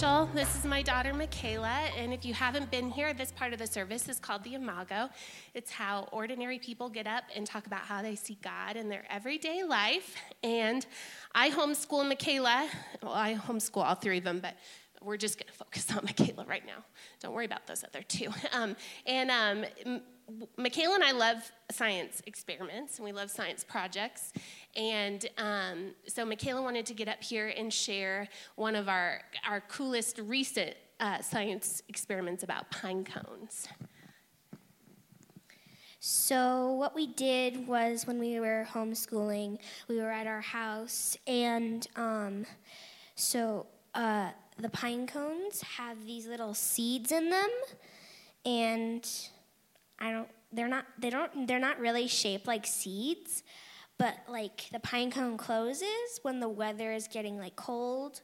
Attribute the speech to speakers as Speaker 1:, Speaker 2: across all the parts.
Speaker 1: people. This is my daughter, Mikayla. And if you haven't been here, this part of the service is called the Imago. It's how ordinary people get up and talk about how they see God in their everyday life. And I homeschool Mikayla. Well, I homeschool all three of them, but we're just going to focus on Mikayla right now. Don't worry about those other two. Um, and um, Mikayla and I love science experiments and we love science projects. And um, so Mikayla wanted to get up here and share one of our, our coolest recent uh, science experiments about pine cones.
Speaker 2: So, what we did was when we were homeschooling, we were at our house, and um, so uh, the pine cones have these little seeds in them, and I don't. They're not. They don't. They're not really shaped like seeds, but like the pine cone closes when the weather is getting like cold,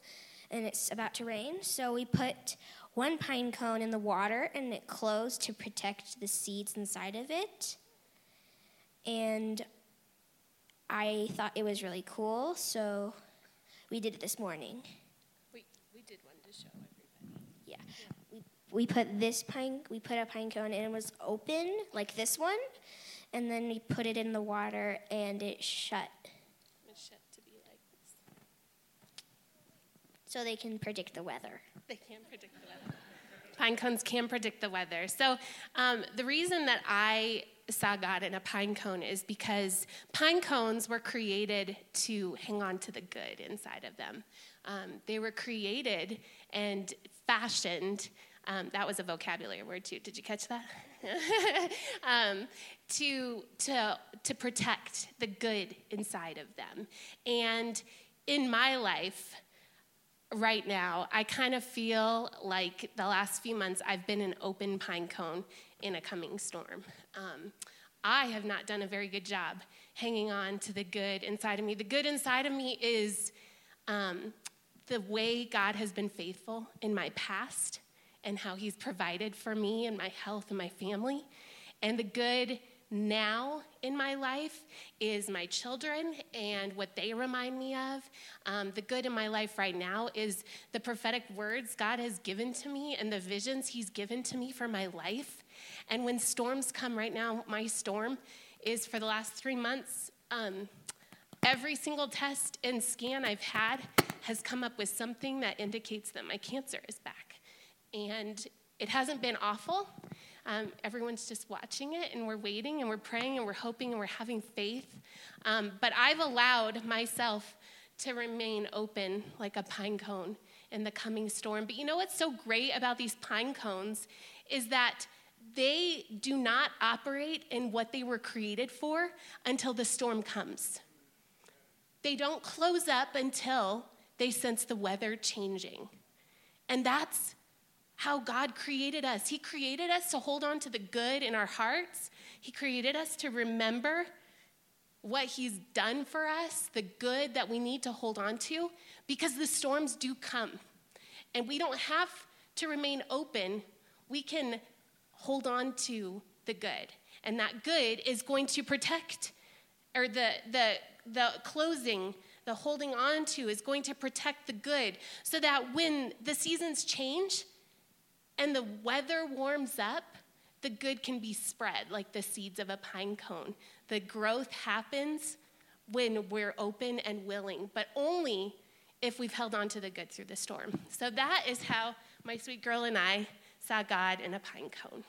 Speaker 2: and it's about to rain. So we put one pine cone in the water, and it closed to protect the seeds inside of it. And I thought it was really cool, so we did it this morning.
Speaker 1: We, we did one to show everybody.
Speaker 2: Yeah. We, we put this pine, we put a pine cone and it was open, like this one, and then we put it in the water and it shut.
Speaker 1: It's shut to be like this.
Speaker 2: So they can predict the weather.
Speaker 1: They can predict the weather. Pine cones can predict the weather. So um, the reason that I saw God in a pine cone is because pine cones were created to hang on to the good inside of them. Um, they were created and fashioned. Um, that was a vocabulary word too. Did you catch that? um, to to to protect the good inside of them. And in my life, right now, I kind of feel like the last few months I've been an open pine cone in a coming storm. Um, I have not done a very good job hanging on to the good inside of me. The good inside of me is um, the way God has been faithful in my past and how He's provided for me and my health and my family. And the good now in my life is my children and what they remind me of. Um, the good in my life right now is the prophetic words God has given to me and the visions He's given to me for my life. And when storms come right now, my storm is for the last three months. Um, every single test and scan I've had has come up with something that indicates that my cancer is back. And it hasn't been awful. Um, everyone's just watching it, and we're waiting, and we're praying, and we're hoping, and we're having faith. Um, but I've allowed myself to remain open like a pine cone in the coming storm. But you know what's so great about these pine cones is that they do not operate in what they were created for until the storm comes. They don't close up until they sense the weather changing. And that's how God created us. He created us to hold on to the good in our hearts, He created us to remember what He's done for us, the good that we need to hold on to, because the storms do come. And we don't have to remain open, we can hold on to the good. And that good is going to protect, or the, the, the closing the holding on to is going to protect the good so that when the seasons change, and the weather warms up, the good can be spread like the seeds of a pine cone. The growth happens when we're open and willing, but only if we've held on to the good through the storm. So that is how my sweet girl and I saw God in a pine cone.